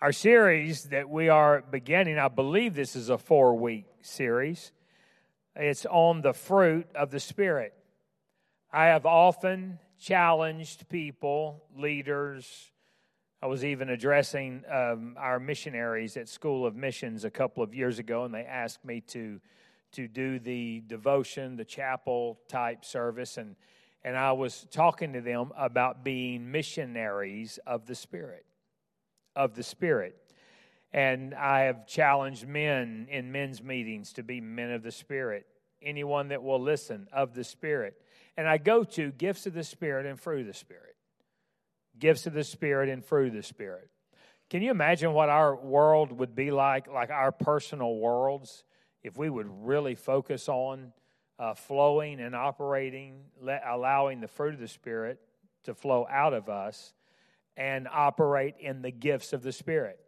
Our series that we are beginning, I believe this is a four week series. It's on the fruit of the Spirit. I have often challenged people, leaders. I was even addressing um, our missionaries at School of Missions a couple of years ago, and they asked me to to do the devotion, the chapel type service, and and I was talking to them about being missionaries of the Spirit of the Spirit. And I have challenged men in men's meetings to be men of the Spirit, anyone that will listen of the Spirit. And I go to gifts of the Spirit and fruit of the Spirit. Gifts of the Spirit and fruit of the Spirit. Can you imagine what our world would be like, like our personal worlds, if we would really focus on uh, flowing and operating, let, allowing the fruit of the Spirit to flow out of us and operate in the gifts of the Spirit.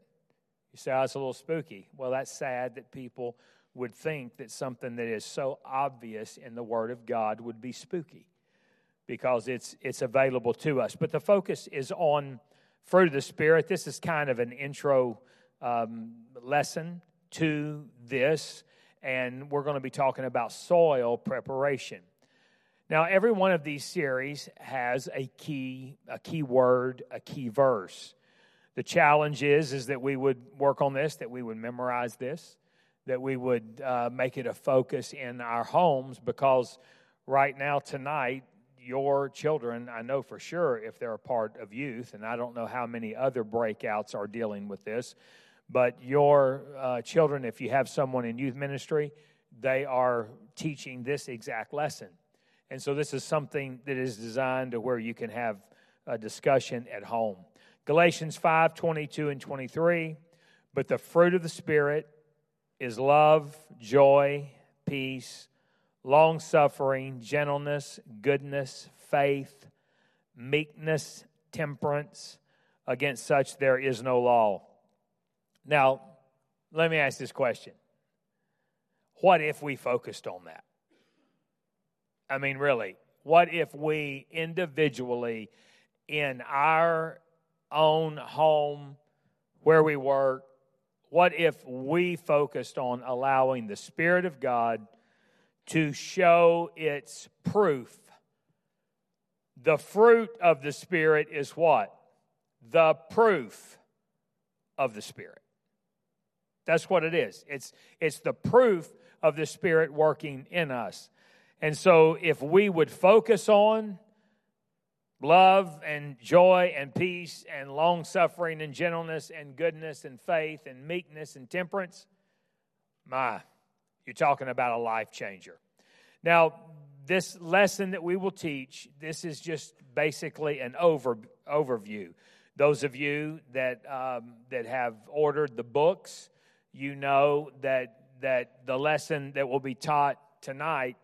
You say, oh, a little spooky. Well, that's sad that people would think that something that is so obvious in the Word of God would be spooky because it's, it's available to us. But the focus is on fruit of the Spirit. This is kind of an intro um, lesson to this, and we're going to be talking about soil preparation. Now, every one of these series has a key, a key word, a key verse. The challenge is, is that we would work on this, that we would memorize this, that we would uh, make it a focus in our homes, because right now, tonight, your children, I know for sure if they're a part of youth, and I don't know how many other breakouts are dealing with this, but your uh, children, if you have someone in youth ministry, they are teaching this exact lesson and so this is something that is designed to where you can have a discussion at home. Galatians 5 22 and 23. But the fruit of the Spirit is love, joy, peace, long suffering, gentleness, goodness, faith, meekness, temperance. Against such there is no law. Now, let me ask this question What if we focused on that? I mean, really, what if we individually, in our own home, where we work, what if we focused on allowing the Spirit of God to show its proof? The fruit of the Spirit is what? The proof of the Spirit. That's what it is. It's, it's the proof of the Spirit working in us. And so, if we would focus on love and joy and peace and long suffering and gentleness and goodness and faith and meekness and temperance, my, you're talking about a life changer. Now, this lesson that we will teach, this is just basically an over, overview. Those of you that, um, that have ordered the books, you know that, that the lesson that will be taught tonight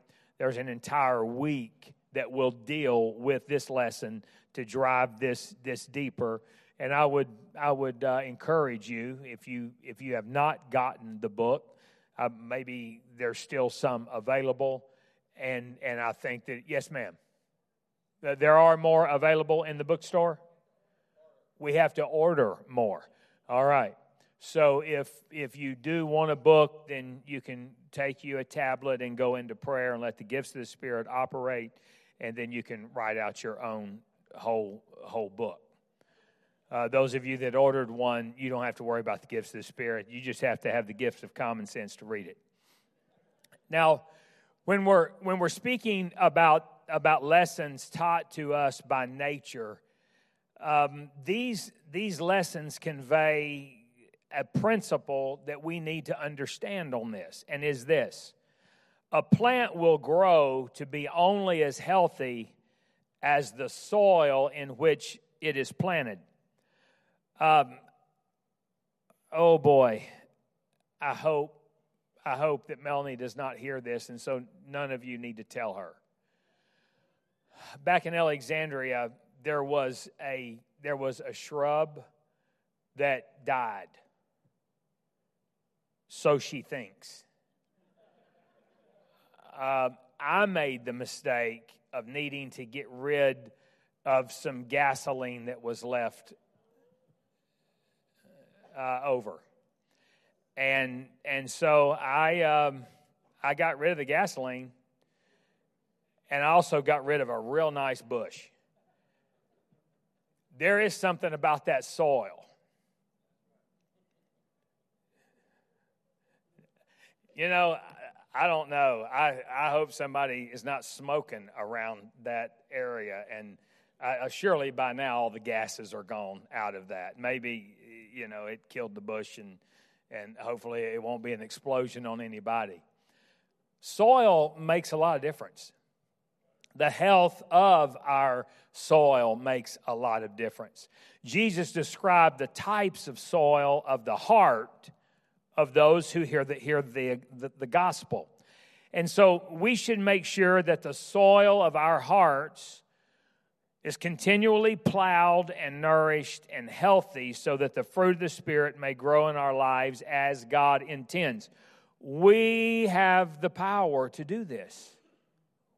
there's an entire week that will deal with this lesson to drive this this deeper. And I would I would uh, encourage you if you if you have not gotten the book, uh, maybe there's still some available, and and I think that yes, ma'am, there are more available in the bookstore. We have to order more. All right. So if if you do want a book, then you can take you a tablet and go into prayer and let the gifts of the Spirit operate, and then you can write out your own whole whole book. Uh, those of you that ordered one, you don't have to worry about the gifts of the Spirit. You just have to have the gifts of common sense to read it. Now, when we're when we're speaking about about lessons taught to us by nature, um, these these lessons convey a principle that we need to understand on this, and is this a plant will grow to be only as healthy as the soil in which it is planted. Um, oh boy, I hope I hope that Melanie does not hear this, and so none of you need to tell her. Back in Alexandria, there was a there was a shrub that died so she thinks. Uh, I made the mistake of needing to get rid of some gasoline that was left. uh, over, and and so I um, I got rid of the gasoline, and I also got rid of a real nice bush. There is something about that soil. You know, I don't know. I, I hope somebody is not smoking around that area. And uh, surely by now all the gases are gone out of that. Maybe, you know, it killed the bush and, and hopefully it won't be an explosion on anybody. Soil makes a lot of difference. The health of our soil makes a lot of difference. Jesus described the types of soil of the heart of those who hear the, hear the, the, the gospel. And so we should make sure that the soil of our hearts is continually plowed and nourished and healthy so that the fruit of the Spirit may grow in our lives as God intends. We have the power to do this.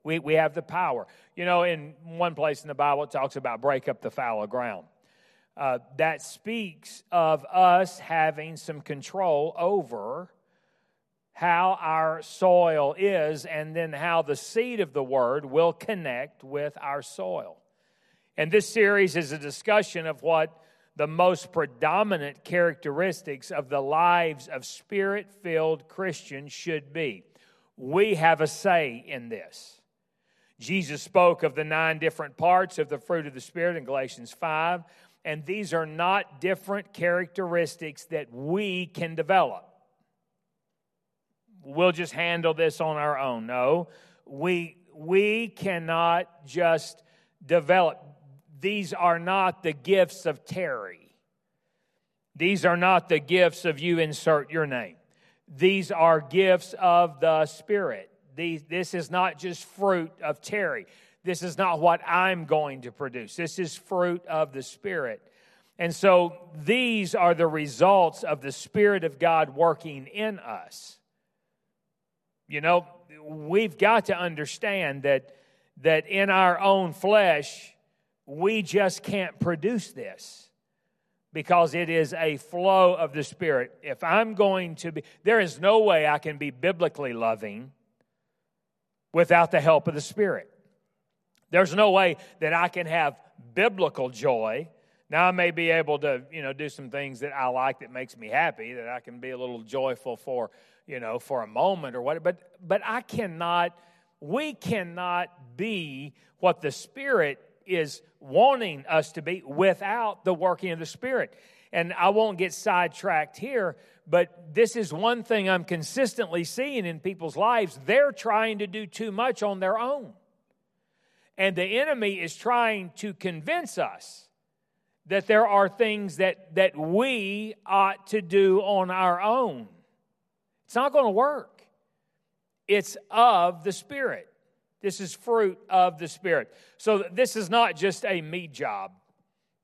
We, we have the power. You know, in one place in the Bible, it talks about break up the fallow ground uh, that speaks of us having some control over how our soil is and then how the seed of the word will connect with our soil. And this series is a discussion of what the most predominant characteristics of the lives of spirit filled Christians should be. We have a say in this. Jesus spoke of the nine different parts of the fruit of the Spirit in Galatians 5 and these are not different characteristics that we can develop. We'll just handle this on our own. No, we, we cannot just develop. These are not the gifts of Terry. These are not the gifts of you insert your name. These are gifts of the Spirit. These, this is not just fruit of Terry. This is not what I'm going to produce. This is fruit of the Spirit. And so these are the results of the Spirit of God working in us. You know, we've got to understand that, that in our own flesh, we just can't produce this because it is a flow of the Spirit. If I'm going to be, there is no way I can be biblically loving without the help of the Spirit. There's no way that I can have biblical joy. Now I may be able to, you know, do some things that I like that makes me happy, that I can be a little joyful for, you know, for a moment or what. But but I cannot, we cannot be what the Spirit is wanting us to be without the working of the Spirit. And I won't get sidetracked here, but this is one thing I'm consistently seeing in people's lives. They're trying to do too much on their own. And the enemy is trying to convince us that there are things that, that we ought to do on our own. It's not going to work. It's of the Spirit. This is fruit of the Spirit. So this is not just a me job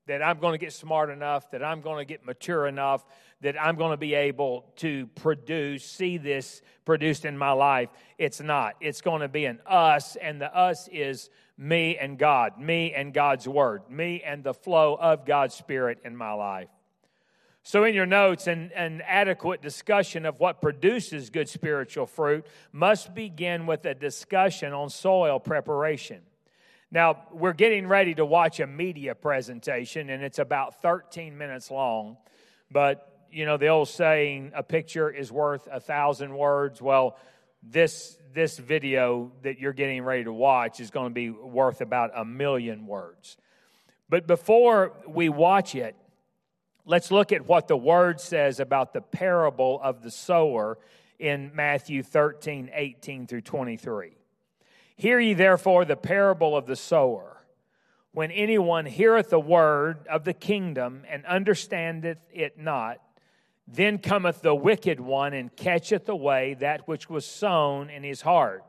that I'm going to get smart enough, that I'm going to get mature enough, that I'm going to be able to produce, see this produced in my life. It's not. It's going to be an us, and the us is me and God, me and God's Word, me and the flow of God's Spirit in my life. So, in your notes, an, an adequate discussion of what produces good spiritual fruit must begin with a discussion on soil preparation. Now, we're getting ready to watch a media presentation, and it's about 13 minutes long. But, you know, the old saying, a picture is worth a thousand words. Well, this this video that you're getting ready to watch is going to be worth about a million words. But before we watch it, let's look at what the word says about the parable of the sower in Matthew 13, 18 through 23. Hear ye therefore the parable of the sower. When anyone heareth the word of the kingdom and understandeth it not, then cometh the wicked one and catcheth away that which was sown in his heart.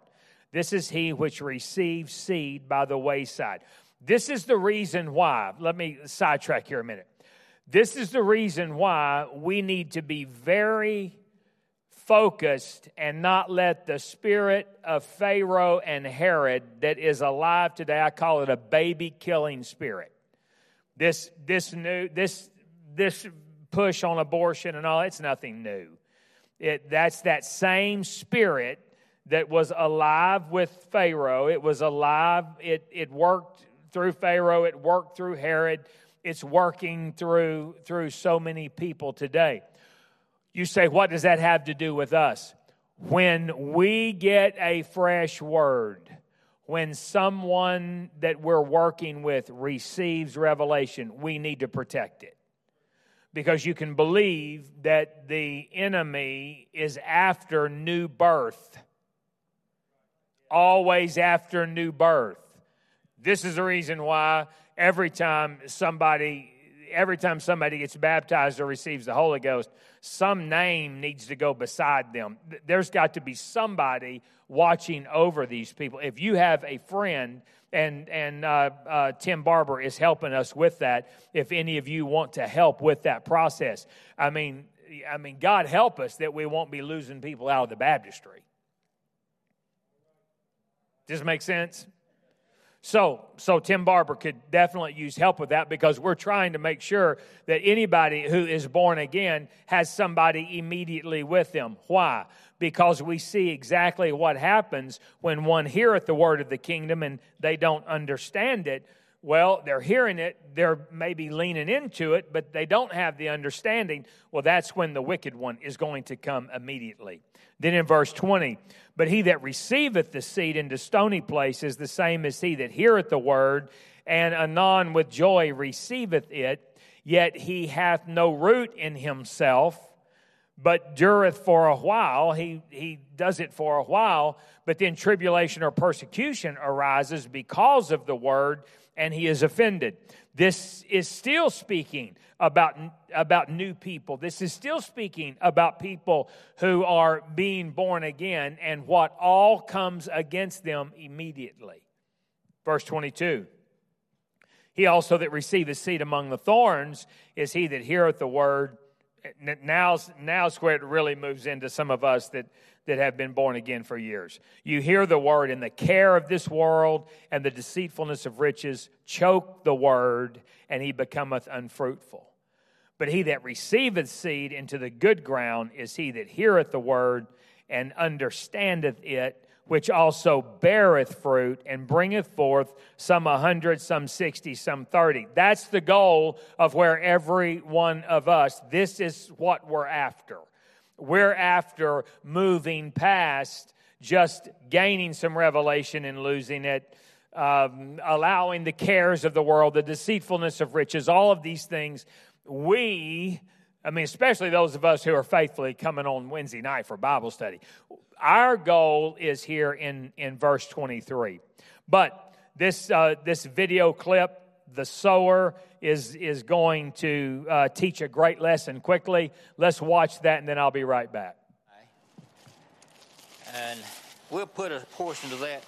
This is he which receives seed by the wayside. This is the reason why. Let me sidetrack here a minute. This is the reason why we need to be very focused and not let the spirit of Pharaoh and Herod that is alive today, I call it a baby killing spirit. This, this new, this, this push on abortion and all, it's nothing new. It, that's that same spirit that was alive with Pharaoh. It was alive, it, it worked through Pharaoh, it worked through Herod, it's working through, through so many people today. You say, what does that have to do with us? When we get a fresh word, when someone that we're working with receives revelation, we need to protect it. Because you can believe that the enemy is after new birth, always after new birth. This is the reason why every time somebody every time somebody gets baptized or receives the Holy Ghost, some name needs to go beside them. There's got to be somebody watching over these people. If you have a friend, and and uh, uh, Tim Barber is helping us with that. If any of you want to help with that process, I mean, I mean, God help us that we won't be losing people out of the baptistry. Does this make sense? So, so Tim Barber could definitely use help with that because we're trying to make sure that anybody who is born again has somebody immediately with them. Why? Because we see exactly what happens when one heareth the word of the kingdom and they don't understand it. Well, they're hearing it, they're maybe leaning into it, but they don't have the understanding. Well, that's when the wicked one is going to come immediately. Then in verse 20, but he that receiveth the seed into stony place is the same as he that heareth the word, and anon with joy receiveth it, yet he hath no root in himself, but dureth for a while. He, he does it for a while, but then tribulation or persecution arises because of the word, and he is offended. This is still speaking about, about new people. This is still speaking about people who are being born again and what all comes against them immediately. Verse 22 He also that receiveth seed among the thorns is he that heareth the word. Now's, now's where it really moves into some of us that that have been born again for years. You hear the word, and the care of this world and the deceitfulness of riches choke the word, and he becometh unfruitful. But he that receiveth seed into the good ground is he that heareth the word and understandeth it, which also beareth fruit and bringeth forth some a hundred, some sixty, some thirty. That's the goal of where every one of us, this is what we're after. We're after moving past just gaining some revelation and losing it, um, allowing the cares of the world, the deceitfulness of riches, all of these things. We, I mean, especially those of us who are faithfully coming on Wednesday night for Bible study, our goal is here in, in verse 23. But this, uh, this video clip the sower is, is going to uh, teach a great lesson quickly. Let's watch that and then I'll be right back. And we'll put a portion of that.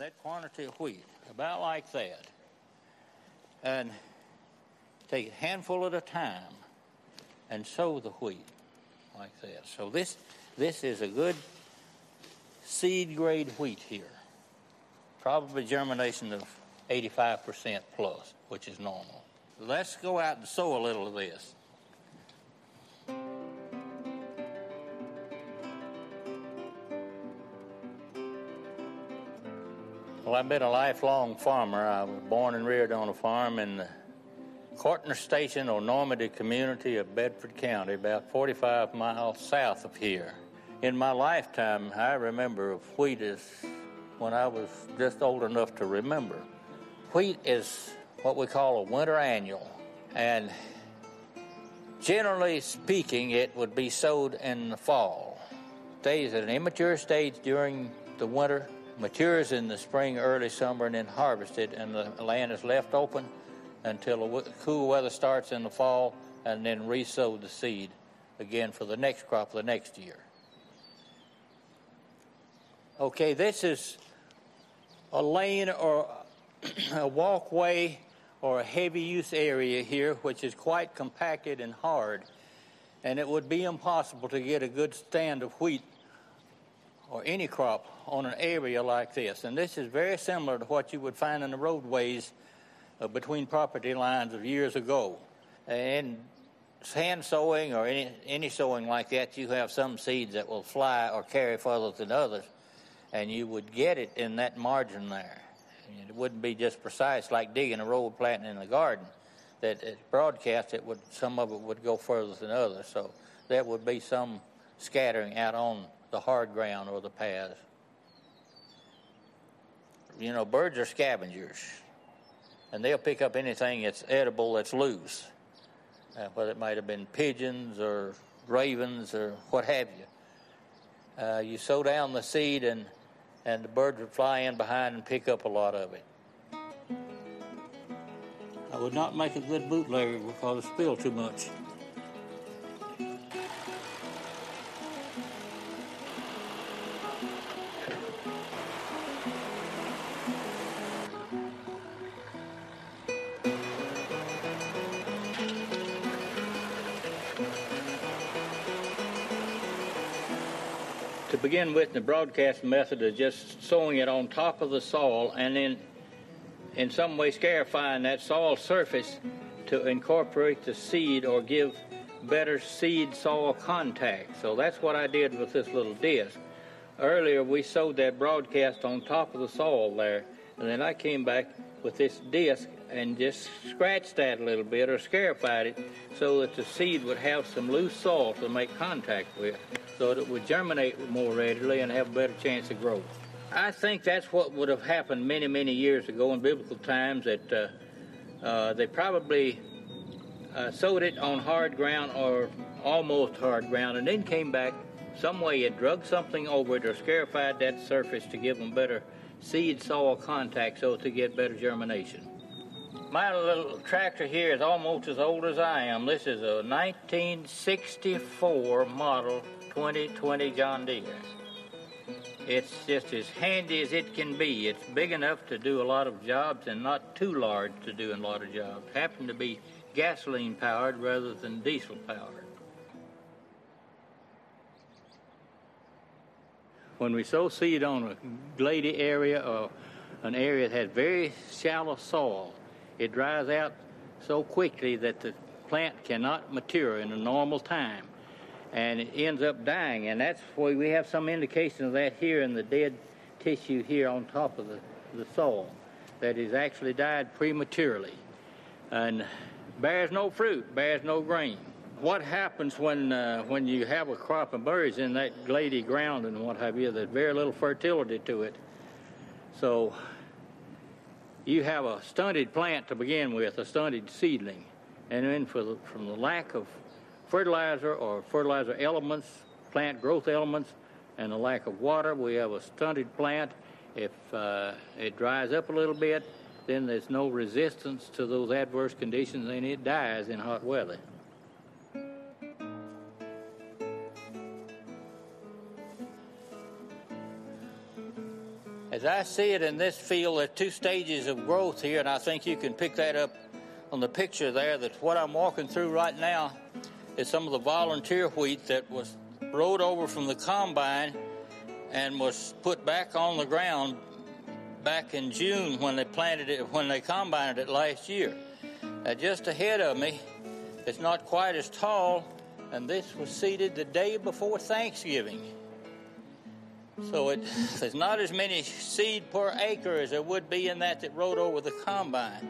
That quantity of wheat, about like that. And take a handful at a time and sow the wheat like that. So this this is a good seed grade wheat here. Probably germination of 85% plus, which is normal. Let's go out and sow a little of this. Well, I've been a lifelong farmer. I was born and reared on a farm in the Cortner Station or Normandy community of Bedford County, about 45 miles south of here. In my lifetime, I remember wheat as when I was just old enough to remember. Wheat is what we call a winter annual, and generally speaking, it would be sowed in the fall. Stays at an immature stage during the winter, matures in the spring, early summer, and then harvested, and the land is left open until the cool weather starts in the fall and then resow the seed again for the next crop the next year. Okay, this is a lane or a walkway or a heavy use area here, which is quite compacted and hard, and it would be impossible to get a good stand of wheat or any crop on an area like this. And this is very similar to what you would find in the roadways uh, between property lines of years ago. And hand sowing or any, any sowing like that, you have some seeds that will fly or carry further than others, and you would get it in that margin there. It wouldn't be just precise like digging a row planting in the garden. That it broadcast, it would some of it would go further than others. So there would be some scattering out on the hard ground or the paths. You know, birds are scavengers, and they'll pick up anything that's edible that's loose uh, whether it might have been pigeons or ravens or what have you. Uh, you sow down the seed, and, and the birds would fly in behind and pick up a lot of it. I would not make a good bootlegger because it spill too much. Begin with, the broadcast method is just sowing it on top of the soil and then in some way scarifying that soil surface to incorporate the seed or give better seed soil contact. So that's what I did with this little disc. Earlier we sowed that broadcast on top of the soil there, and then I came back with this disc and just scratched that a little bit or scarified it so that the seed would have some loose soil to make contact with so that it would germinate more readily and have a better chance of growth. I think that's what would have happened many, many years ago in biblical times that uh, uh, they probably uh, sowed it on hard ground or almost hard ground and then came back some way it drug something over it or scarified that surface to give them better seed soil contact so to get better germination. My little tractor here is almost as old as I am. This is a 1964 model 2020 John Deere. It's just as handy as it can be. It's big enough to do a lot of jobs and not too large to do a lot of jobs. Happen to be gasoline powered rather than diesel powered. When we sow seed on a glady area or an area that has very shallow soil, it dries out so quickly that the plant cannot mature in a normal time and it ends up dying. And that's why we have some indication of that here in the dead tissue here on top of the, the soil that has actually died prematurely and bears no fruit, bears no grain. What happens when uh, when you have a crop of berries in that glady ground and what have you? There's very little fertility to it. So you have a stunted plant to begin with, a stunted seedling, and then the, from the lack of fertilizer or fertilizer elements, plant growth elements, and the lack of water, we have a stunted plant. If uh, it dries up a little bit, then there's no resistance to those adverse conditions and it dies in hot weather. As I see it in this field, there are two stages of growth here, and I think you can pick that up on the picture there. That what I'm walking through right now is some of the volunteer wheat that was rode over from the combine and was put back on the ground back in June when they planted it, when they combined it last year. Now, just ahead of me, it's not quite as tall, and this was seeded the day before Thanksgiving. So it, there's not as many seed per acre as there would be in that that rode over the combine.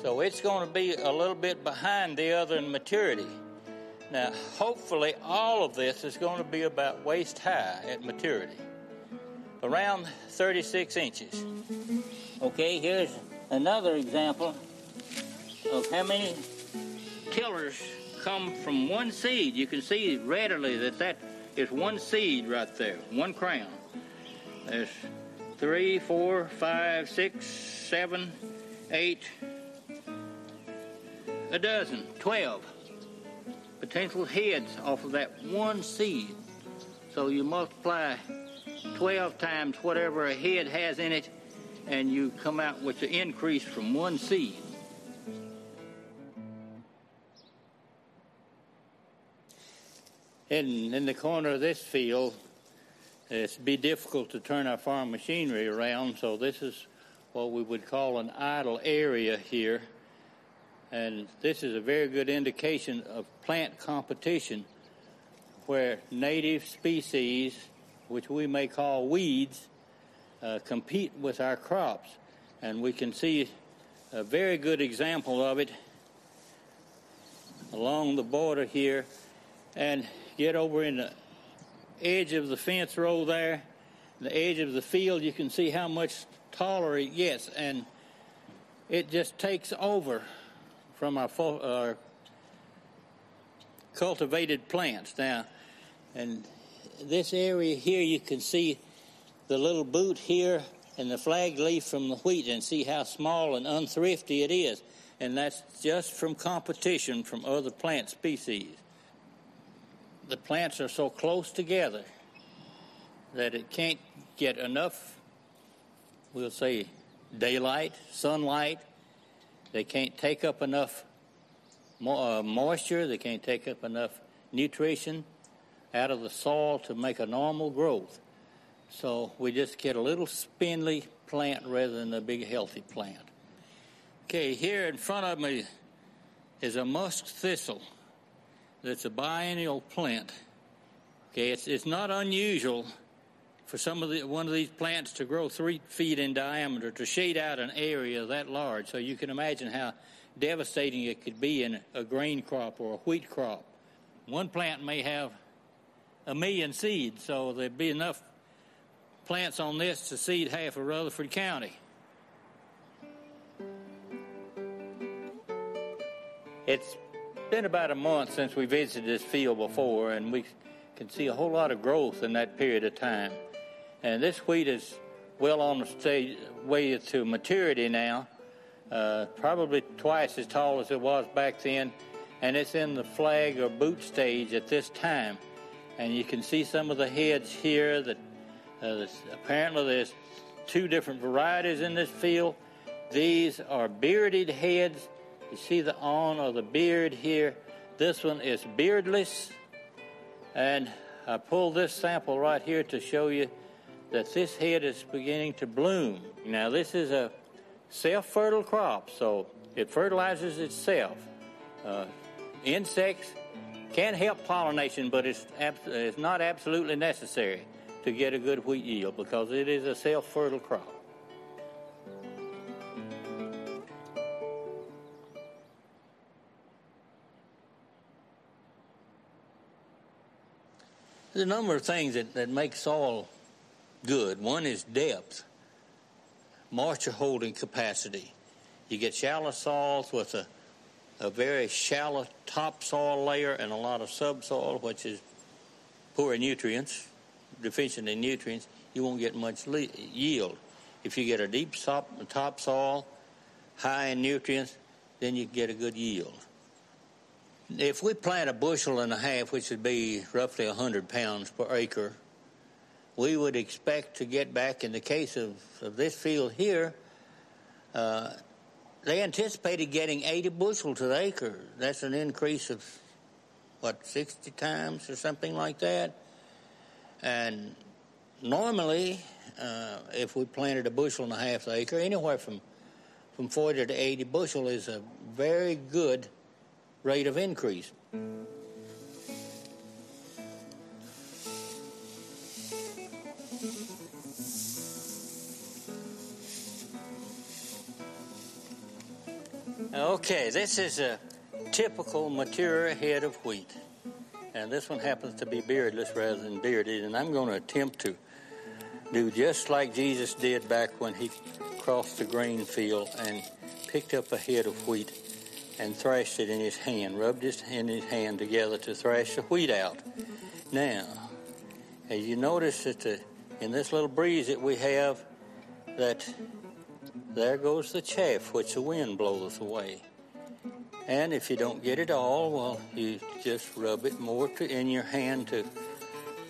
So it's going to be a little bit behind the other in maturity. Now, hopefully, all of this is going to be about waist high at maturity, around 36 inches. Okay, here's another example of how many tillers come from one seed. You can see readily that that is one seed right there, one crown. There's three, four, five, six, seven, eight, a dozen, twelve potential heads off of that one seed. So you multiply 12 times whatever a head has in it, and you come out with the increase from one seed. In, in the corner of this field, It's be difficult to turn our farm machinery around, so this is what we would call an idle area here. And this is a very good indication of plant competition where native species, which we may call weeds, uh, compete with our crops. And we can see a very good example of it along the border here and get over in the edge of the fence row there, the edge of the field, you can see how much taller it gets. And it just takes over from our, our uh, cultivated plants. Now, and this area here, you can see the little boot here and the flag leaf from the wheat and see how small and unthrifty it is. And that's just from competition from other plant species. The plants are so close together that it can't get enough, we'll say, daylight, sunlight. They can't take up enough uh, moisture. They can't take up enough nutrition out of the soil to make a normal growth. So we just get a little spindly plant rather than a big healthy plant. Okay, here in front of me is a musk thistle that's a biennial plant. Okay, it's, it's not unusual for some of the, one of these plants to grow three feet in diameter to shade out an area that large. So you can imagine how devastating it could be in a grain crop or a wheat crop. One plant may have a million seeds, so there'd be enough plants on this to seed half of Rutherford County. It's been about a month since we visited this field before, and we can see a whole lot of growth in that period of time. And this wheat is well awn the way to maturity now, uh, probably twice as tall as it was back then, and it's in the flag or boot stage at this time. And you can see some of the heads here that uh, apparently there's two different varieties in this field. These are bearded heads. You see the on or the beard here. This one is beardless. And I pulled this sample right here to show you that this head is beginning to bloom. Now, this is a self fertile crop, so it fertilizes itself. Uh, insects can help pollination, but it's, abs- it's not absolutely necessary to get a good wheat yield because it is a self fertile crop. There's a number of things that, that make soil good. One is depth, moisture holding capacity. You get shallow soils with a, a very shallow topsoil layer and a lot of subsoil, which is poor in nutrients, deficient in nutrients. You won't get much le- yield. If you get a deep top, topsoil, high in nutrients, then you get a good yield. If we plant a bushel and a half, which would be roughly 100 pounds per acre, we would expect to get back, in the case of, of this field here, uh, they anticipated getting 80 bushel to the acre. That's an increase of, what, 60 times or something like that? And normally, uh, if we planted a bushel and a half acre, anywhere from, from 40 to 80 bushel is a very good rate of increase. Okay, this is a typical mature head of wheat. And this one happens to be beardless rather than bearded. And I'm going to attempt to do just like Jesus did back when he crossed the grain field and picked up a head of wheat and thrashed it in his hand, rubbed his in his hand together to thrash the wheat out. Now, as you notice that the, in this little breeze that we have, that there goes the chaff which the wind blows away. And if you don't get it all, well, you just rub it more to, in your hand to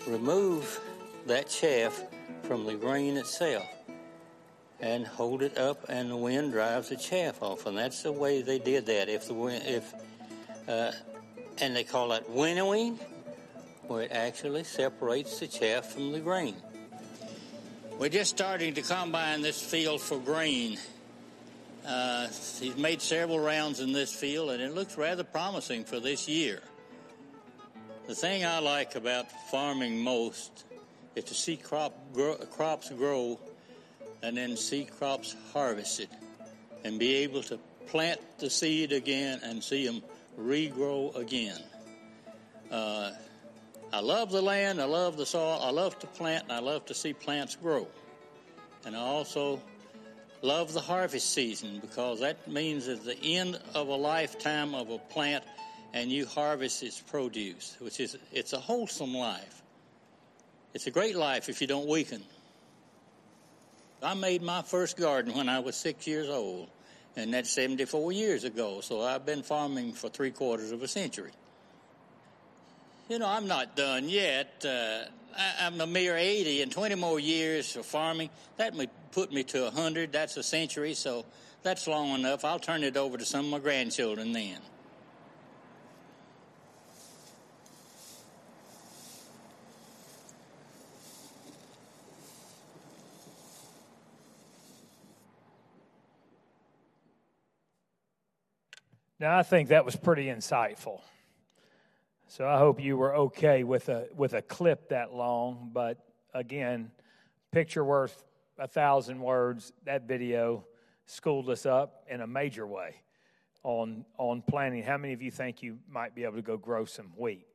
remove that chaff from the grain itself and hold it up, and the wind drives the chaff off. And that's the way they did that. If the wind, if uh, and they call it winnowing, where it actually separates the chaff from the grain. We're just starting to combine this field for grain. Uh, he's made several rounds in this field, and it looks rather promising for this year. The thing I like about farming most is to see crop grow, crops grow and then see crops harvested and be able to plant the seed again and see them regrow again. Uh, I love the land, I love the soil, I love to plant, and I love to see plants grow. And I also love the harvest season because that means at the end of a lifetime of a plant and you harvest its produce, which is it's a wholesome life. It's a great life if you don't weaken. I made my first garden when I was six years old, and that's 74 years ago, so I've been farming for three quarters of a century. You know, I'm not done yet. Uh, I, am a mere 80, and 20 more years of farming, that would put me to 100. That's a century, so that's long enough. I'll turn it over to some of my grandchildren then. Now, I think that was pretty insightful. So I hope you were okay with a with a clip that long. But again, picture worth a thousand words. That video schooled us up in a major way on on planning. How many of you think you might be able to go grow some wheat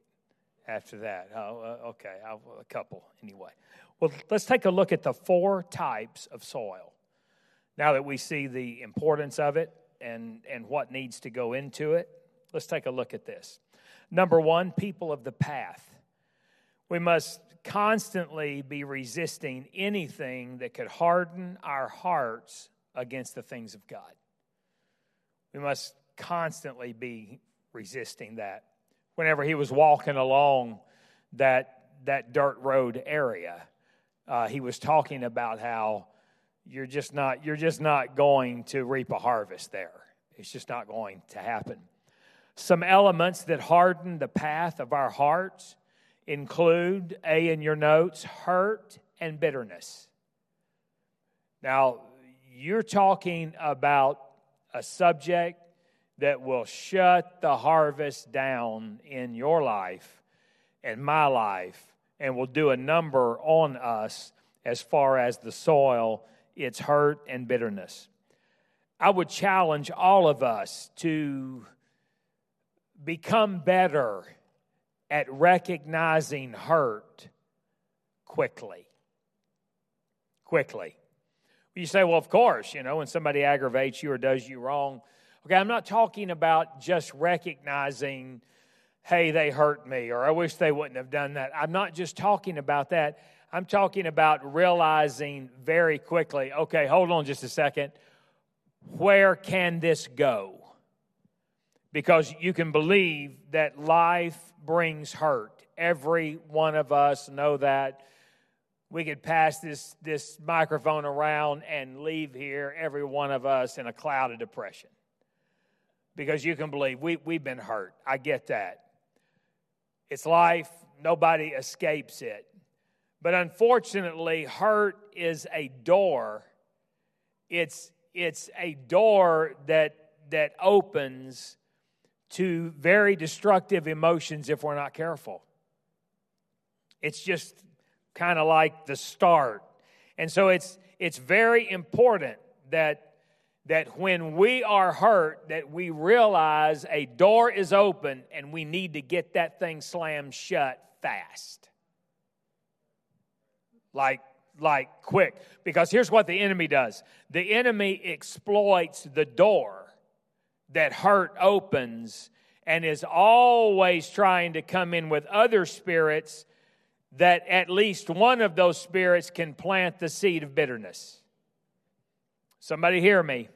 after that? Oh, uh, okay, I'll, a couple anyway. Well, let's take a look at the four types of soil. Now that we see the importance of it and and what needs to go into it, let's take a look at this. Number one, people of the path. We must constantly be resisting anything that could harden our hearts against the things of God. We must constantly be resisting that. Whenever he was walking along that, that dirt road area, uh, he was talking about how you're just not you're just not going to reap a harvest there. It's just not going to happen. Some elements that harden the path of our hearts include, A in your notes, hurt and bitterness. Now, you're talking about a subject that will shut the harvest down in your life and my life and will do a number on us as far as the soil, its hurt and bitterness. I would challenge all of us to become better at recognizing hurt quickly. Quickly. You say, well, of course, you know, when somebody aggravates you or does you wrong. Okay, I'm not talking about just recognizing, hey, they hurt me, or I wish they wouldn't have done that. I'm not just talking about that. I'm talking about realizing very quickly, okay, hold on just a second. Where can this go? Because you can believe that life brings hurt. Every one of us know that. We could pass this, this microphone around and leave here, every one of us, in a cloud of depression. Because you can believe we, we've been hurt. I get that. It's life, nobody escapes it. But unfortunately, hurt is a door. It's, it's a door that, that opens to very destructive emotions if we're not careful. It's just kind of like the start. And so it's it's very important that that when we are hurt that we realize a door is open and we need to get that thing slammed shut fast. Like like quick because here's what the enemy does. The enemy exploits the door that hurt opens and is always trying to come in with other spirits that at least one of those spirits can plant the seed of bitterness. Somebody hear me.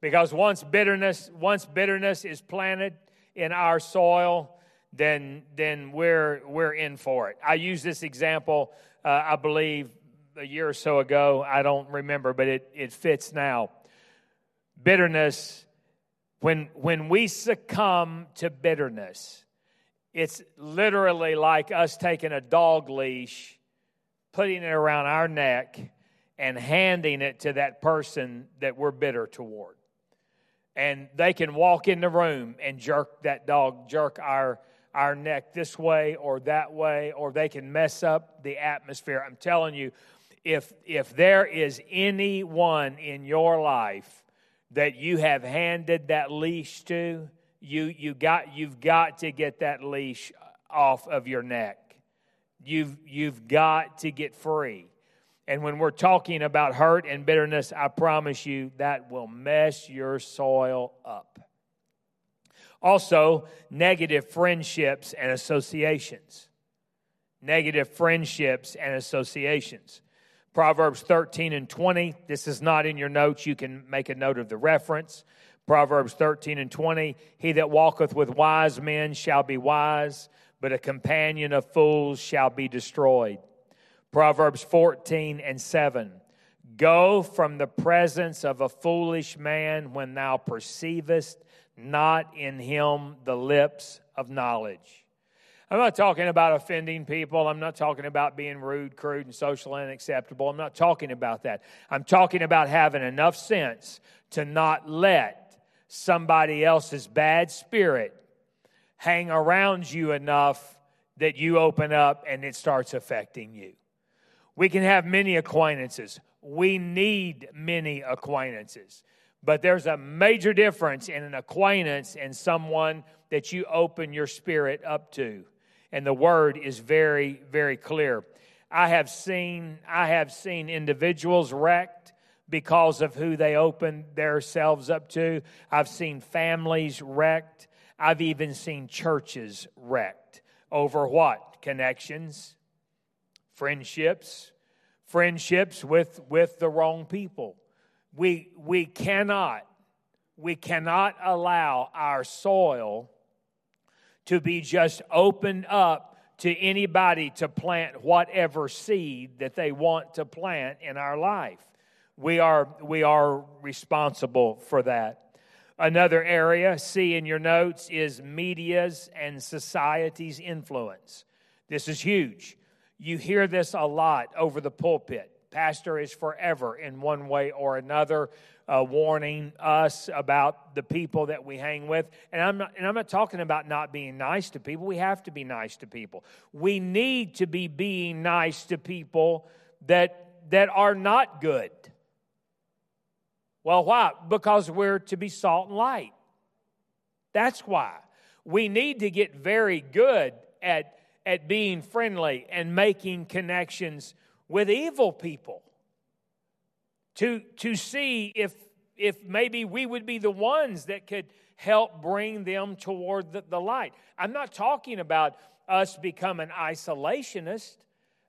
Because once bitterness, once bitterness is planted in our soil, then then we're we're in for it. I use this example, uh, I believe, a year or so ago. I don't remember, but it, it fits now. Bitterness when, when we succumb to bitterness, it's literally like us taking a dog leash putting it around our neck and handing it to that person that we're bitter toward. And they can walk in the room and jerk that dog, jerk our, our neck this way or that way, or they can mess up the atmosphere. I'm telling you, if, if there is anyone in your life that you have handed that leash to, you, you got, you've got to get that leash off of your neck. You've, you've got to get free. And when we're talking about hurt and bitterness, I promise you that will mess your soil up. Also, negative friendships and associations. Negative friendships and associations. Proverbs 13 and 20. This is not in your notes. You can make a note of the reference. Proverbs 13 and 20. He that walketh with wise men shall be wise, but a companion of fools shall be destroyed. Proverbs 14 and 7. Go from the presence of a foolish man when thou perceivest not in him the lips of knowledge. I'm not talking about offending people. I'm not talking about being rude, crude, and socially unacceptable. I'm not talking about that. I'm talking about having enough sense to not let somebody else's bad spirit hang around you enough that you open up and it starts affecting you. We can have many acquaintances. We need many acquaintances. But there's a major difference in an acquaintance and someone that you open your spirit up to. And the word is very, very clear. I have seen, I have seen individuals wrecked because of who they open themselves up to. I've seen families wrecked I've even seen churches wrecked over what? Connections, friendships, friendships with, with the wrong people. We, we cannot, we cannot allow our soil to be just opened up to anybody to plant whatever seed that they want to plant in our life. We are, we are responsible for that. Another area, see in your notes, is media's and society's influence. This is huge. You hear this a lot over the pulpit. Pastor is forever, in one way or another, uh, warning us about the people that we hang with. And I'm, not, and I'm not talking about not being nice to people. We have to be nice to people. We need to be being nice to people that, that are not good. Well, why? Because we're to be salt and light. That's why. We need to get very good at, at being friendly and making connections with evil people to, to see if, if maybe we would be the ones that could help bring them toward the, the light. I'm not talking about us becoming isolationist.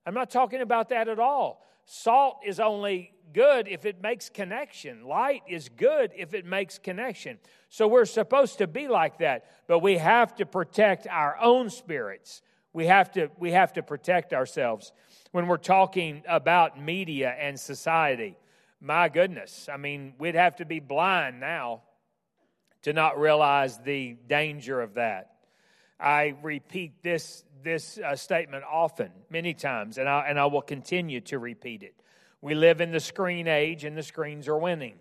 I'm not talking about that at all. Salt is only good if it makes connection. Light is good if it makes connection. So we're supposed to be like that, but we have to protect our own spirits. We have to we have to protect ourselves when we're talking about media and society. My goodness, I mean, we'd have to be blind now to not realize the danger of that. I repeat this this uh, statement often, many times, and I, and I will continue to repeat it. We live in the screen age, and the screens are winning.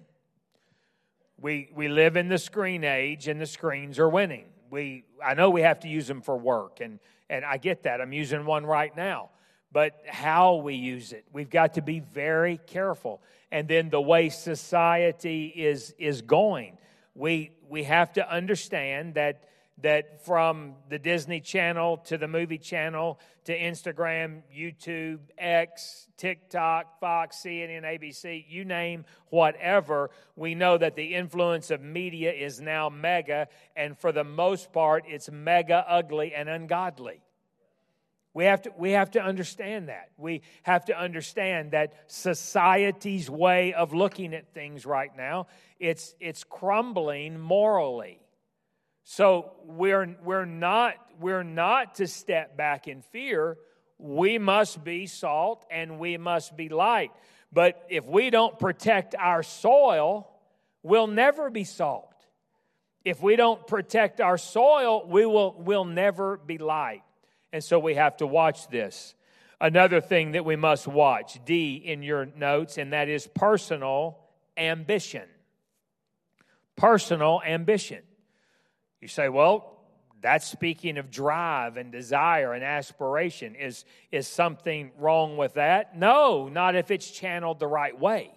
We, we live in the screen age, and the screens are winning. We, I know we have to use them for work, and, and I get that. I'm using one right now. But how we use it, we've got to be very careful. And then the way society is, is going, we, we have to understand that that from the Disney Channel to the movie channel to Instagram, YouTube, X, TikTok, Fox, CNN, ABC, you name whatever, we know that the influence of media is now mega, and for the most part, it's mega ugly and ungodly. We have, to, we have to understand that. We have to understand that society's way of looking at things right now, it's, it's crumbling morally. So we're, we're, not, we're not to step back in fear. We must be salt and we must be light. But if we don't protect our soil, we'll never be salt. If we don't protect our soil, we will we'll never be light. And so we have to watch this. Another thing that we must watch, D in your notes, and that is personal ambition. Personal ambition. You say, well, that's speaking of drive and desire and aspiration. Is, is something wrong with that? No, not if it's channeled the right way.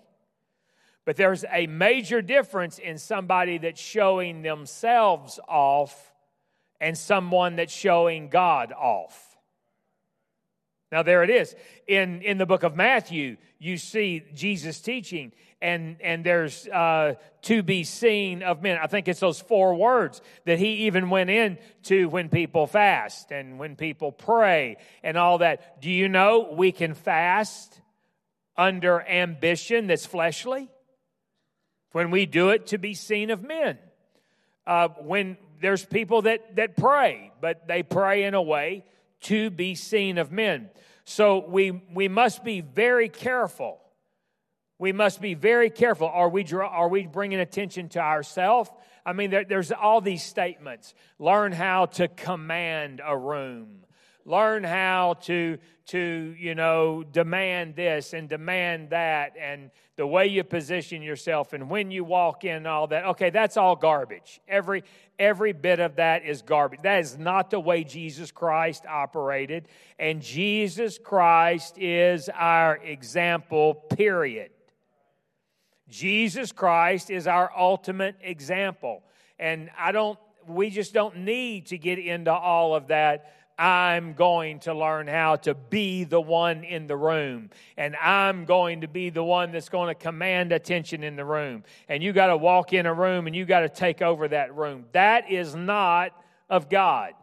But there's a major difference in somebody that's showing themselves off and someone that's showing God off. Now, there it is. In, in the book of Matthew, you see Jesus teaching, and, and there's uh, to be seen of men. I think it's those four words that he even went into when people fast and when people pray and all that. Do you know we can fast under ambition that's fleshly? When we do it to be seen of men. Uh, when there's people that, that pray, but they pray in a way to be seen of men. So we, we must be very careful. We must be very careful. Are we, are we bringing attention to ourselves? I mean, there, there's all these statements. Learn how to command a room learn how to to you know demand this and demand that and the way you position yourself and when you walk in and all that okay that's all garbage every every bit of that is garbage that is not the way jesus christ operated and jesus christ is our example period jesus christ is our ultimate example and i don't we just don't need to get into all of that I'm going to learn how to be the one in the room. And I'm going to be the one that's going to command attention in the room. And you got to walk in a room and you got to take over that room. That is not of God.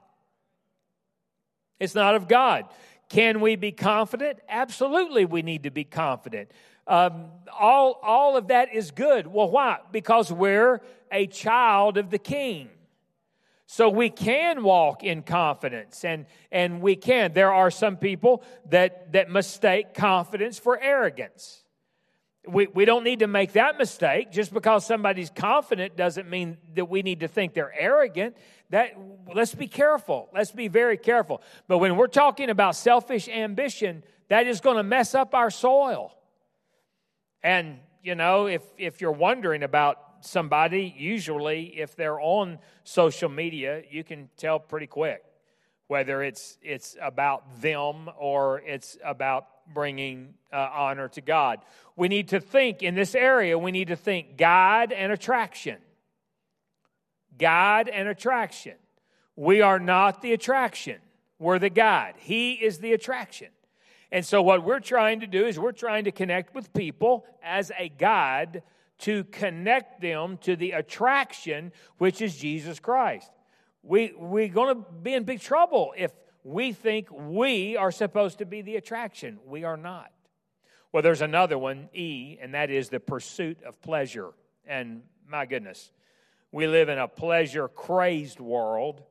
It's not of God. Can we be confident? Absolutely, we need to be confident. Um, all, all of that is good. Well, why? Because we're a child of the king. So we can walk in confidence and, and we can. There are some people that, that mistake confidence for arrogance. We, we don't need to make that mistake. Just because somebody's confident doesn't mean that we need to think they're arrogant. That let's be careful. Let's be very careful. But when we're talking about selfish ambition, that is going to mess up our soil. And you know, if if you're wondering about somebody, usually if they're on social media, you can tell pretty quick whether it's it's about them or it's about bringing uh, honor to God. We need to think in this area, we need to think God and attraction. God and attraction. We are not the attraction, we're the God. He is the attraction. And so, what we're trying to do is we're trying to connect with people as a God to connect them to the attraction, which is Jesus Christ. We, we're going to be in big trouble if we think we are supposed to be the attraction. We are not. Well, there's another one, E, and that is the pursuit of pleasure. And my goodness, we live in a pleasure crazed world.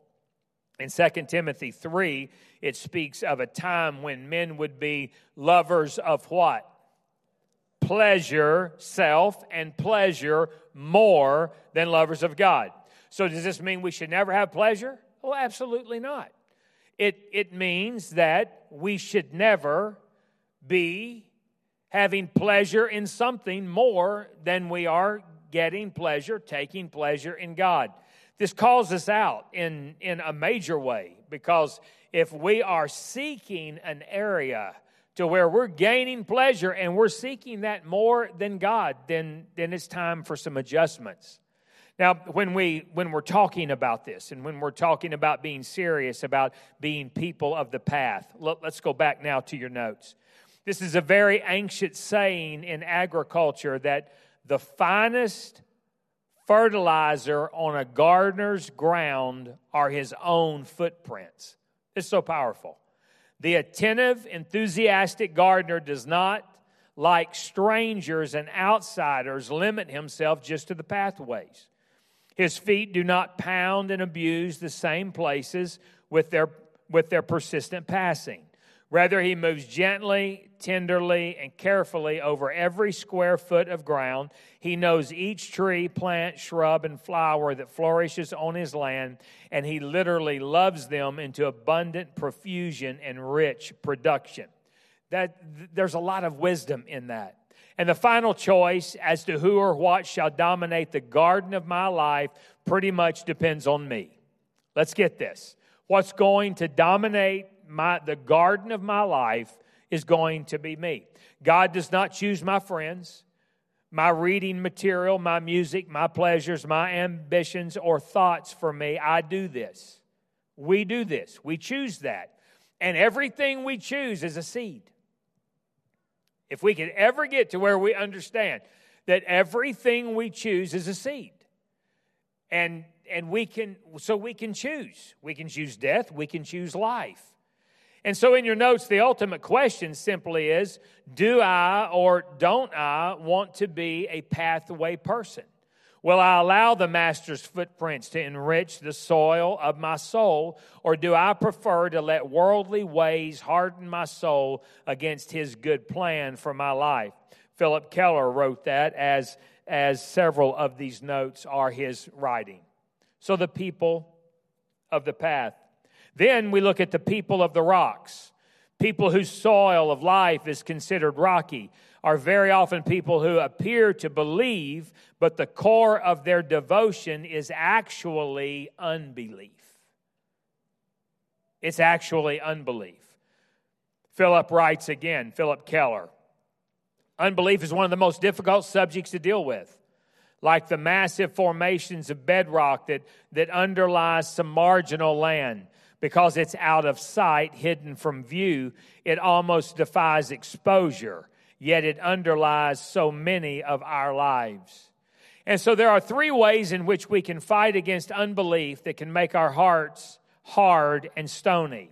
In 2 Timothy 3, it speaks of a time when men would be lovers of what? pleasure, self, and pleasure more than lovers of God. So, does this mean we should never have pleasure? Well, absolutely not. It, it means that we should never be having pleasure in something more than we are getting pleasure, taking pleasure in God. This calls us out in, in a major way because if we are seeking an area to where we're gaining pleasure and we're seeking that more than God, then, then it's time for some adjustments. Now, when, we, when we're talking about this and when we're talking about being serious about being people of the path, let's go back now to your notes. This is a very ancient saying in agriculture that the finest fertilizer on a gardener's ground are his own footprints. It's so powerful. The attentive, enthusiastic gardener does not, like strangers and outsiders, limit himself just to the pathways. His feet do not pound and abuse the same places with their, with their persistent passing. Rather, he moves gently, tenderly, and carefully over every square foot of ground. He knows each tree, plant, shrub, and flower that flourishes on his land, and he literally loves them into abundant profusion and rich production. That there's a lot of wisdom in that. And the final choice as to who or what shall dominate the garden of my life pretty much depends on me. Let's get this. What's going to dominate my, the garden of my life is going to be me. God does not choose my friends, my reading material, my music, my pleasures, my ambitions, or thoughts for me. I do this. We do this. We choose that. And everything we choose is a seed. If we could ever get to where we understand that everything we choose is a seed. And and we can so we can choose. We can choose death, we can choose life. And so in your notes the ultimate question simply is do I or don't I want to be a pathway person? Will I allow the Master's footprints to enrich the soil of my soul, or do I prefer to let worldly ways harden my soul against His good plan for my life? Phillip Keller wrote that, as, as several of these notes are his writing. So, the people of the path. Then we look at the people of the rocks. People whose soil of life is considered rocky are very often people who appear to believe, but the core of their devotion is actually unbelief. It's actually unbelief. Phillip writes again, Phillip Keller. Unbelief is one of the most difficult subjects to deal with. Like the massive formations of bedrock that, that underlies some marginal land, because it's out of sight, hidden from view, it almost defies exposure yet it underlies so many of our lives. And so there are three ways in which we can fight against unbelief that can make our hearts hard and stony.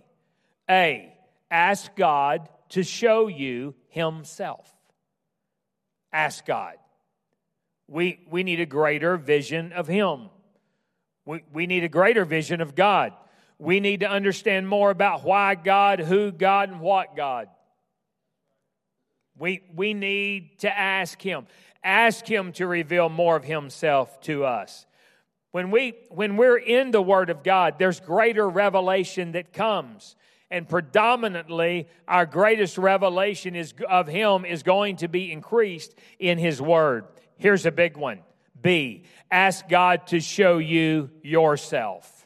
A, ask God to show you Himself. Ask God. We, we need a greater vision of Him. We, we need a greater vision of God. We need to understand more about why God, who God, and what God. We, we need to ask Him. Ask Him to reveal more of Himself to us. When, we, when we're in the Word of God, there's greater revelation that comes. And predominantly, our greatest revelation is, of Him is going to be increased in His Word. Here's a big one B, ask God to show you yourself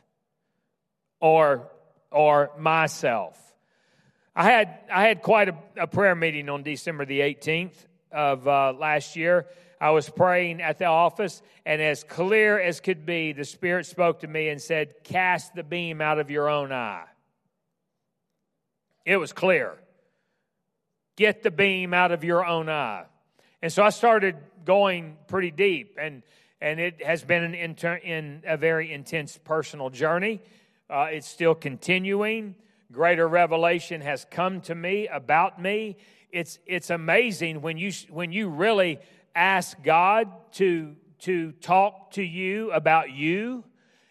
or, or myself. I had, I had quite a, a prayer meeting on December the 18th of uh, last year. I was praying at the office, and as clear as could be, the Spirit spoke to me and said, Cast the beam out of your own eye. It was clear. Get the beam out of your own eye. And so I started going pretty deep, and, and it has been an inter- in a very intense personal journey. Uh, it's still continuing greater revelation has come to me about me. It's, it's amazing when you, when you really ask God to, to talk to you about you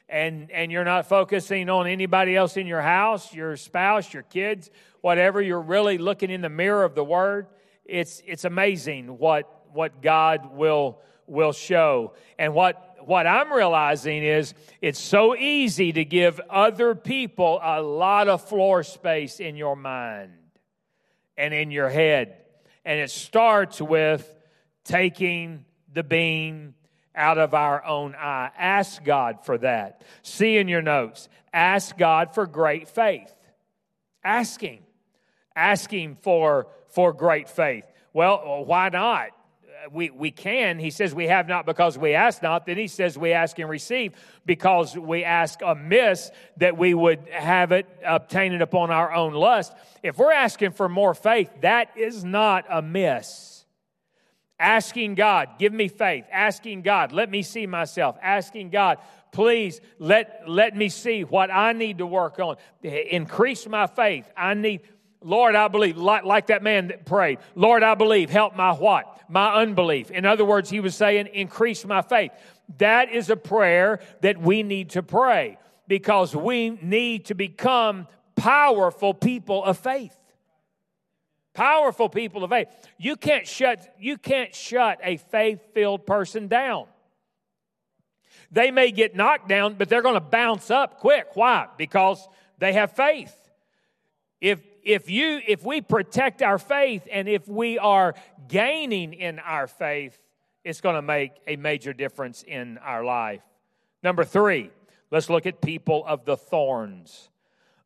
and, and you're not focusing on anybody else in your house, your spouse, your kids, whatever. You're really looking in the mirror of the Word. It's, it's amazing what, what God will, will show. And what what I'm realizing is it's so easy to give other people a lot of floor space in your mind and in your head. And it starts with taking the beam out of our own eye. Ask God for that. See in your notes, ask God for great faith. Asking. Asking for, for great faith. Well, why not? We, we can. He says we have not because we ask not. Then he says we ask and receive because we ask amiss that we would have it, obtain it upon our own lust. If we're asking for more faith, that is not amiss. Asking God, give me faith. Asking God, let me see myself. Asking God, please let, let me see what I need to work on. Increase my faith. I need, Lord, I believe, like, like that man that prayed, Lord, I believe, help my what? My unbelief. In other words, he was saying, increase my faith. That is a prayer that we need to pray because we need to become powerful people of faith. Powerful people of faith. You can't shut, you can't shut a faith-filled person down. They may get knocked down, but they're going to bounce up quick. Why? Because they have faith. If if you if we protect our faith and if we are gaining in our faith, it's going to make a major difference in our life. Number 3, let's look at people of the thorns.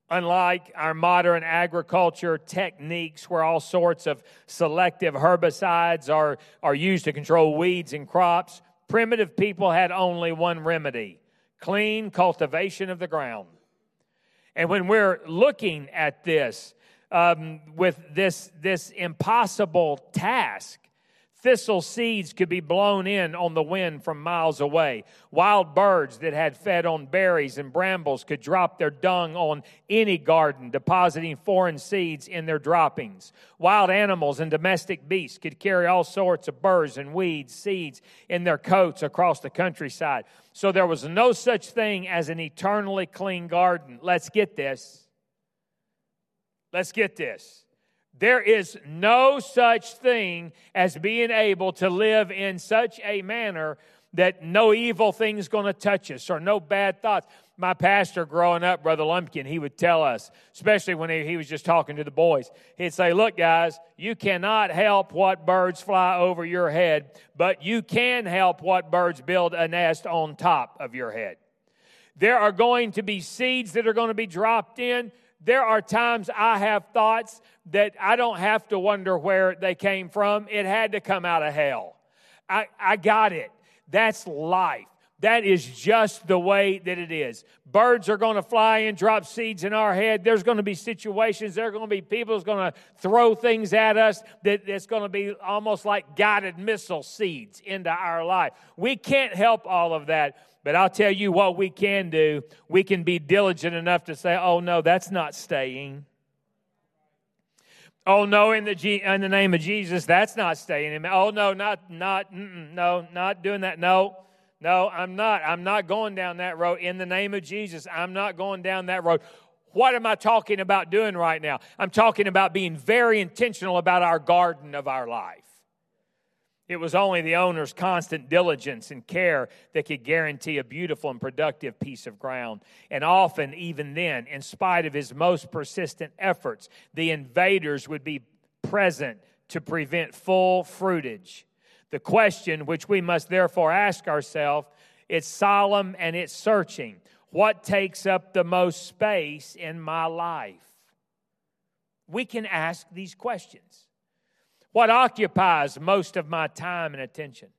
Unlike our modern agriculture techniques, where all sorts of selective herbicides are, are used to control weeds and crops, primitive people had only one remedy clean cultivation of the ground. And when we're looking at this, um, with this, this impossible task, Thistle seeds could be blown in on the wind from miles away. Wild birds that had fed on berries and brambles could drop their dung on any garden, depositing foreign seeds in their droppings. Wild animals and domestic beasts could carry all sorts of burrs and weeds, seeds in their coats across the countryside. So there was no such thing as an eternally clean garden. Let's get this. Let's get this. There is no such thing as being able to live in such a manner that no evil thing's going to touch us or no bad thoughts. My pastor growing up, Brother Lumpkin, he would tell us, especially when he, was just talking to the boys, he'd say, Look, guys, you cannot help what birds fly over your head, but you can help what birds build a nest on top of your head. There are going to be seeds that are going to be dropped in there are times I have thoughts that I don't have to wonder where they came from. It had to come out of hell. I, I got it. That's life. That is just the way that it is. Birds are going to fly and drop seeds in our head. There's going to be situations, there are going to be people who's going to throw things at us that it's going to be almost like guided missile seeds into our life. We can't help all of that, but I'll tell you what we can do. We can be diligent enough to say, oh, no, that's not staying. Oh no, in the G, in the name of Jesus, that's not staying. Oh no, not not no, not doing that. No, no, I'm not. I'm not going down that road. In the name of Jesus, I'm not going down that road. What am I talking about doing right now? I'm talking about being very intentional about our garden of our life. It was only the owner's constant diligence and care that could guarantee a beautiful and productive piece of ground. And often, even then, in spite of his most persistent efforts, the invaders would be present to prevent full fruitage. The question which we must therefore ask ourselves it's solemn and it's searching. What takes up the most space in my life? We can ask these questions. What occupies most of my time and attention?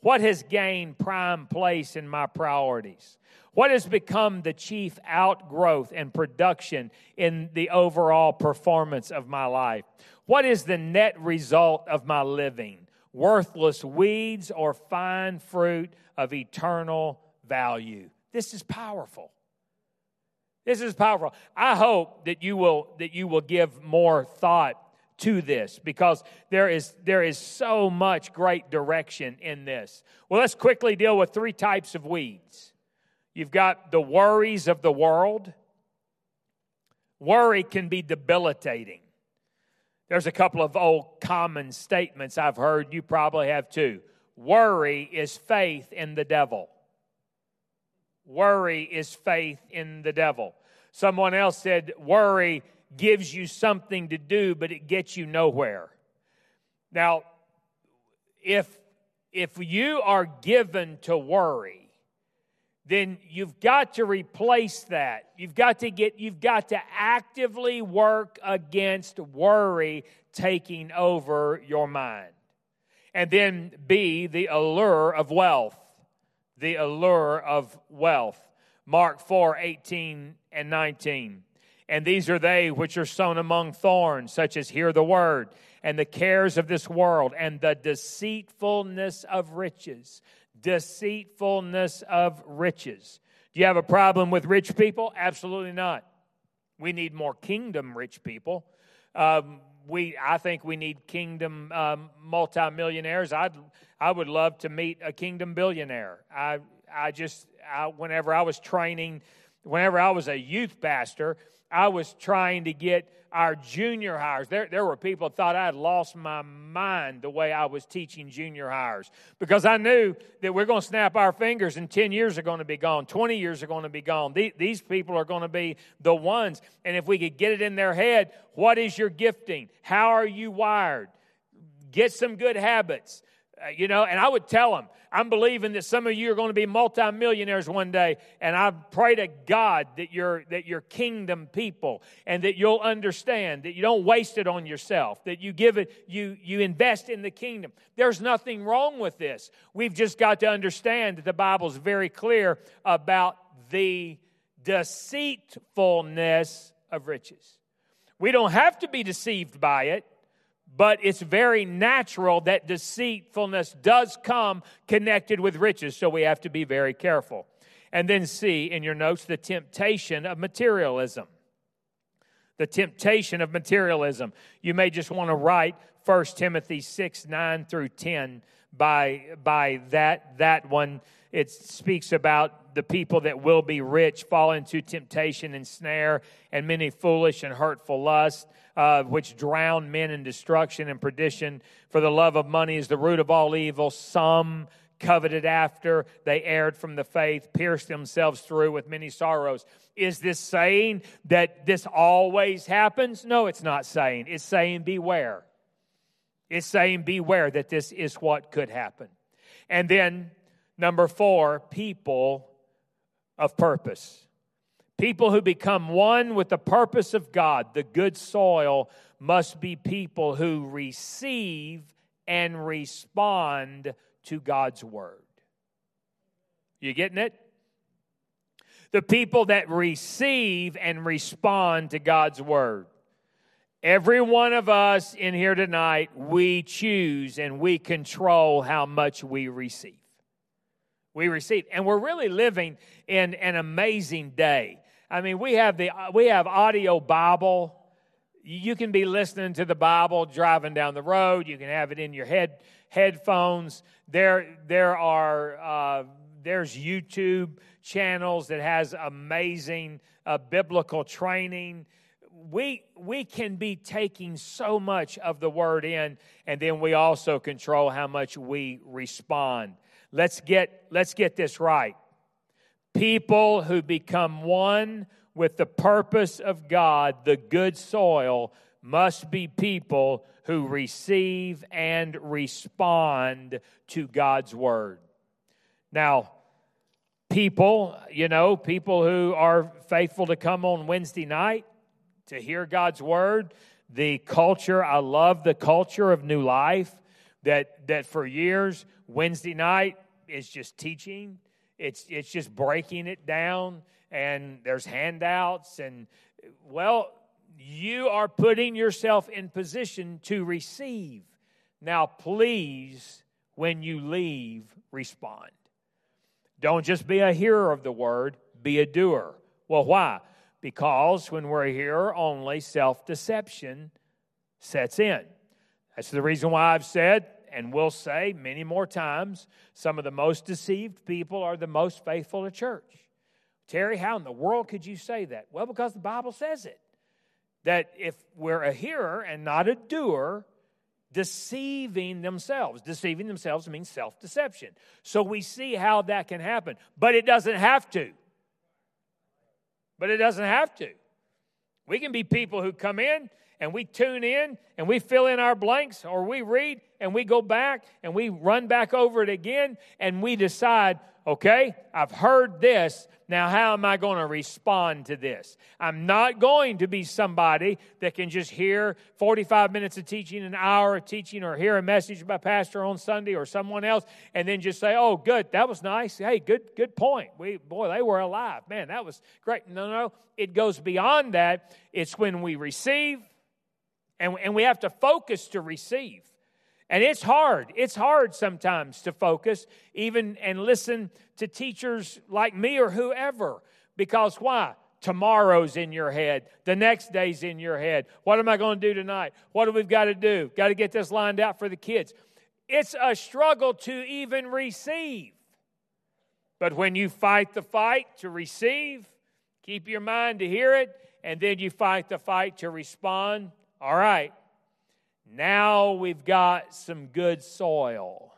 What has gained prime place in my priorities? What has become the chief outgrowth and production in the overall performance of my life? What is the net result of my living? Worthless weeds or fine fruit of eternal value? This is powerful. This is powerful. I hope that you will that you will give more thought to this because there is, there is so much great direction in this. Well, let's quickly deal with three types of weeds. You've got the worries of the world. Worry can be debilitating. There's a couple of old common statements I've heard. You probably have too. Worry is faith in the devil. Worry is faith in the devil. Someone else said, Worry gives you something to do, but it gets you nowhere. Now, if if you are given to worry, then you've got to replace that. You've got to get you've got to actively work against worry taking over your mind. And then B, the allure of wealth. The allure of wealth. Mark 4, 18 and 19. And these are they which are sown among thorns, such as hear the word, and the cares of this world, and the deceitfulness of riches. Deceitfulness of riches. Do you have a problem with rich people? Absolutely not. We need more kingdom rich people. Um, we, I think we need kingdom um, multimillionaires. I'd, I would love to meet a kingdom billionaire. I, I just, I, whenever I was training whenever I was a youth pastor, I was trying to get our junior hires. There, there were people thought I had lost my mind the way I was teaching junior hires because I knew that we're going to snap our fingers and 10 years are going to be gone, 20 years are going to be gone. These, these people are going to be the ones. And if we could get it in their head, what is your gifting? How are you wired? Get some good habits. Uh, you know, and I would tell them, I'm believing that some of you are going to be multimillionaires one day, and I pray to God that you're that you're kingdom people and that you'll understand that you don't waste it on yourself, that you give it, you you invest in the kingdom. There's nothing wrong with this. We've just got to understand that the Bible's very clear about the deceitfulness of riches. We don't have to be deceived by it but it's very natural that deceitfulness does come connected with riches, so we have to be very careful. And then see in your notes the temptation of materialism. The temptation of materialism. You may just want to write 1 Timothy 6 9 through 10 by, by that, that one. It speaks about the people that will be rich fall into temptation and snare and many foolish and hurtful lusts uh, which drown men in destruction and perdition. For the love of money is the root of all evil. Some coveted after, they erred from the faith, pierced themselves through with many sorrows. Is this saying that this always happens? No, it's not saying. It's saying beware. It's saying beware that this is what could happen. And then, number four, people of purpose. People who become one with the purpose of God, the good soil, must be people who receive and respond to God's word. You getting it? The people that receive and respond to God's word. Every one of us in here tonight, we choose and we control how much we receive. We receive. And we're really living in an amazing day. I mean, we have the we have audio Bible. You can be listening to the Bible driving down the road. You can have it in your head headphones. There there are uh, there's YouTube channels that has amazing uh, biblical training. We we can be taking so much of the word in, and then we also control how much we respond. Let's get let's get this right. People who become one with the purpose of God, the good soil, must be people who receive and respond to God's word. Now, people, you know, people who are faithful to come on Wednesday night to hear God's word, the culture, I love the culture of new life that that for years Wednesday night is just teaching it's, it's just breaking it down, and there's handouts. And, well, you are putting yourself in position to receive. Now, please, when you leave, respond. Don't just be a hearer of the word, be a doer. Well, why? Because when we're a hearer only, self deception sets in. That's the reason why I've said and will say many more times some of the most deceived people are the most faithful to church. Terry, how in the world could you say that? Well, because the Bible says it. That if we're a hearer and not a doer, deceiving themselves. Deceiving themselves means self deception. So we see how that can happen, but it doesn't have to. But it doesn't have to. We can be people who come in and we tune in and we fill in our blanks or we read and we go back and we run back over it again and we decide, okay, I've heard this. Now, how am I going to respond to this? I'm not going to be somebody that can just hear 45 minutes of teaching, an hour of teaching, or hear a message by pastor on Sunday or someone else, and then just say, "Oh, good, that was nice. Hey, good, good point. We, boy, they were alive. Man, that was great." No, no, it goes beyond that. It's when we receive and, and we have to focus to receive. And it's hard. It's hard sometimes to focus, even and listen to teachers like me or whoever. Because why? Tomorrow's in your head. The next day's in your head. What am I going to do tonight? What do we got to do? Got to get this lined out for the kids. It's a struggle to even receive. But when you fight the fight to receive, Keep your mind to hear it, and then you fight the fight to respond. All right. Now we've got some good soil.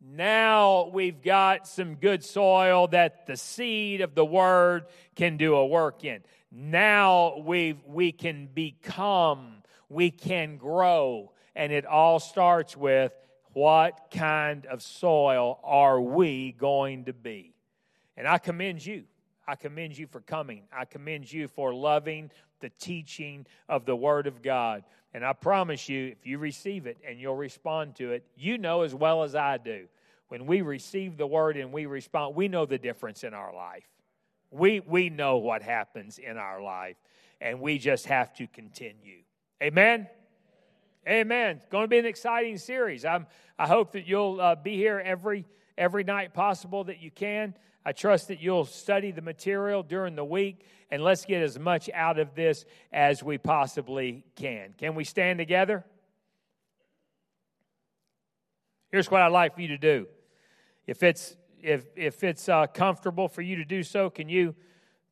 Now we've got some good soil that the seed of the word can do a work in. Now we we can become, we can grow, and it all starts with what kind of soil are we going to be? And I commend you. I commend you for coming. I commend you for loving the teaching of the Word of God. And I promise you, if you receive it and you'll respond to it, you know as well as I do. When we receive the Word and we respond, we know the difference in our life. We, we know what happens in our life, and we just have to continue. Amen? Amen. It's going to be an exciting series. I'm, I hope that you'll uh, be here every, every night possible that you can. I trust that you'll study the material during the week, and let's get as much out of this as we possibly can. Can we stand together? Here's what I'd like for you to do. If it's if if it's uh, comfortable for you to do so, can you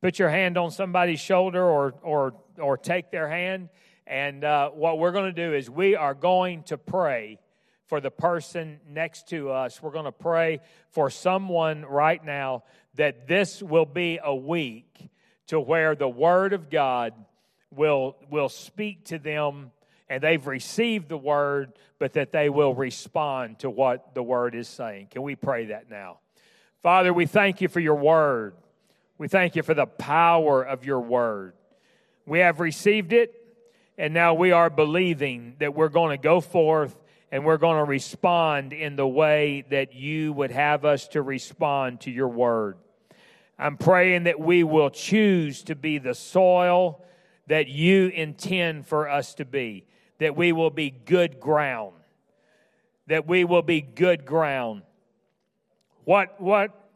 put your hand on somebody's shoulder or or or take their hand? And uh, what we're going to do is we are going to pray for the person next to us. We're going to pray for someone right now that this will be a week to where the Word of God will, will speak to them and they've received the Word, but that they will respond to what the Word is saying. Can we pray that now? Father, we thank you for your Word. We thank you for the power of your Word. We have received it, and now we are believing that we're going to go forth and we're going to respond in the way that you would have us to respond to your word. I'm praying that we will choose to be the soil that you intend for us to be, that we will be good ground, that we will be good ground. What, what,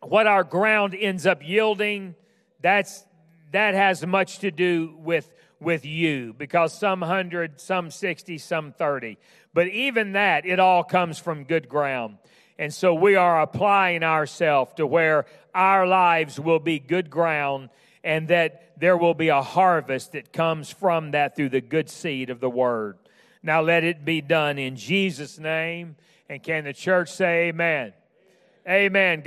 what our ground ends up yielding, that's, that has much to do with with you because some 100, some 60, some 30. But even that, it all comes from good ground. And so we are applying ourselves to where our lives will be good ground and that there will be a harvest that comes from that through the good seed of the word. Now let it be done in Jesus' name. And can the church say amen? Amen.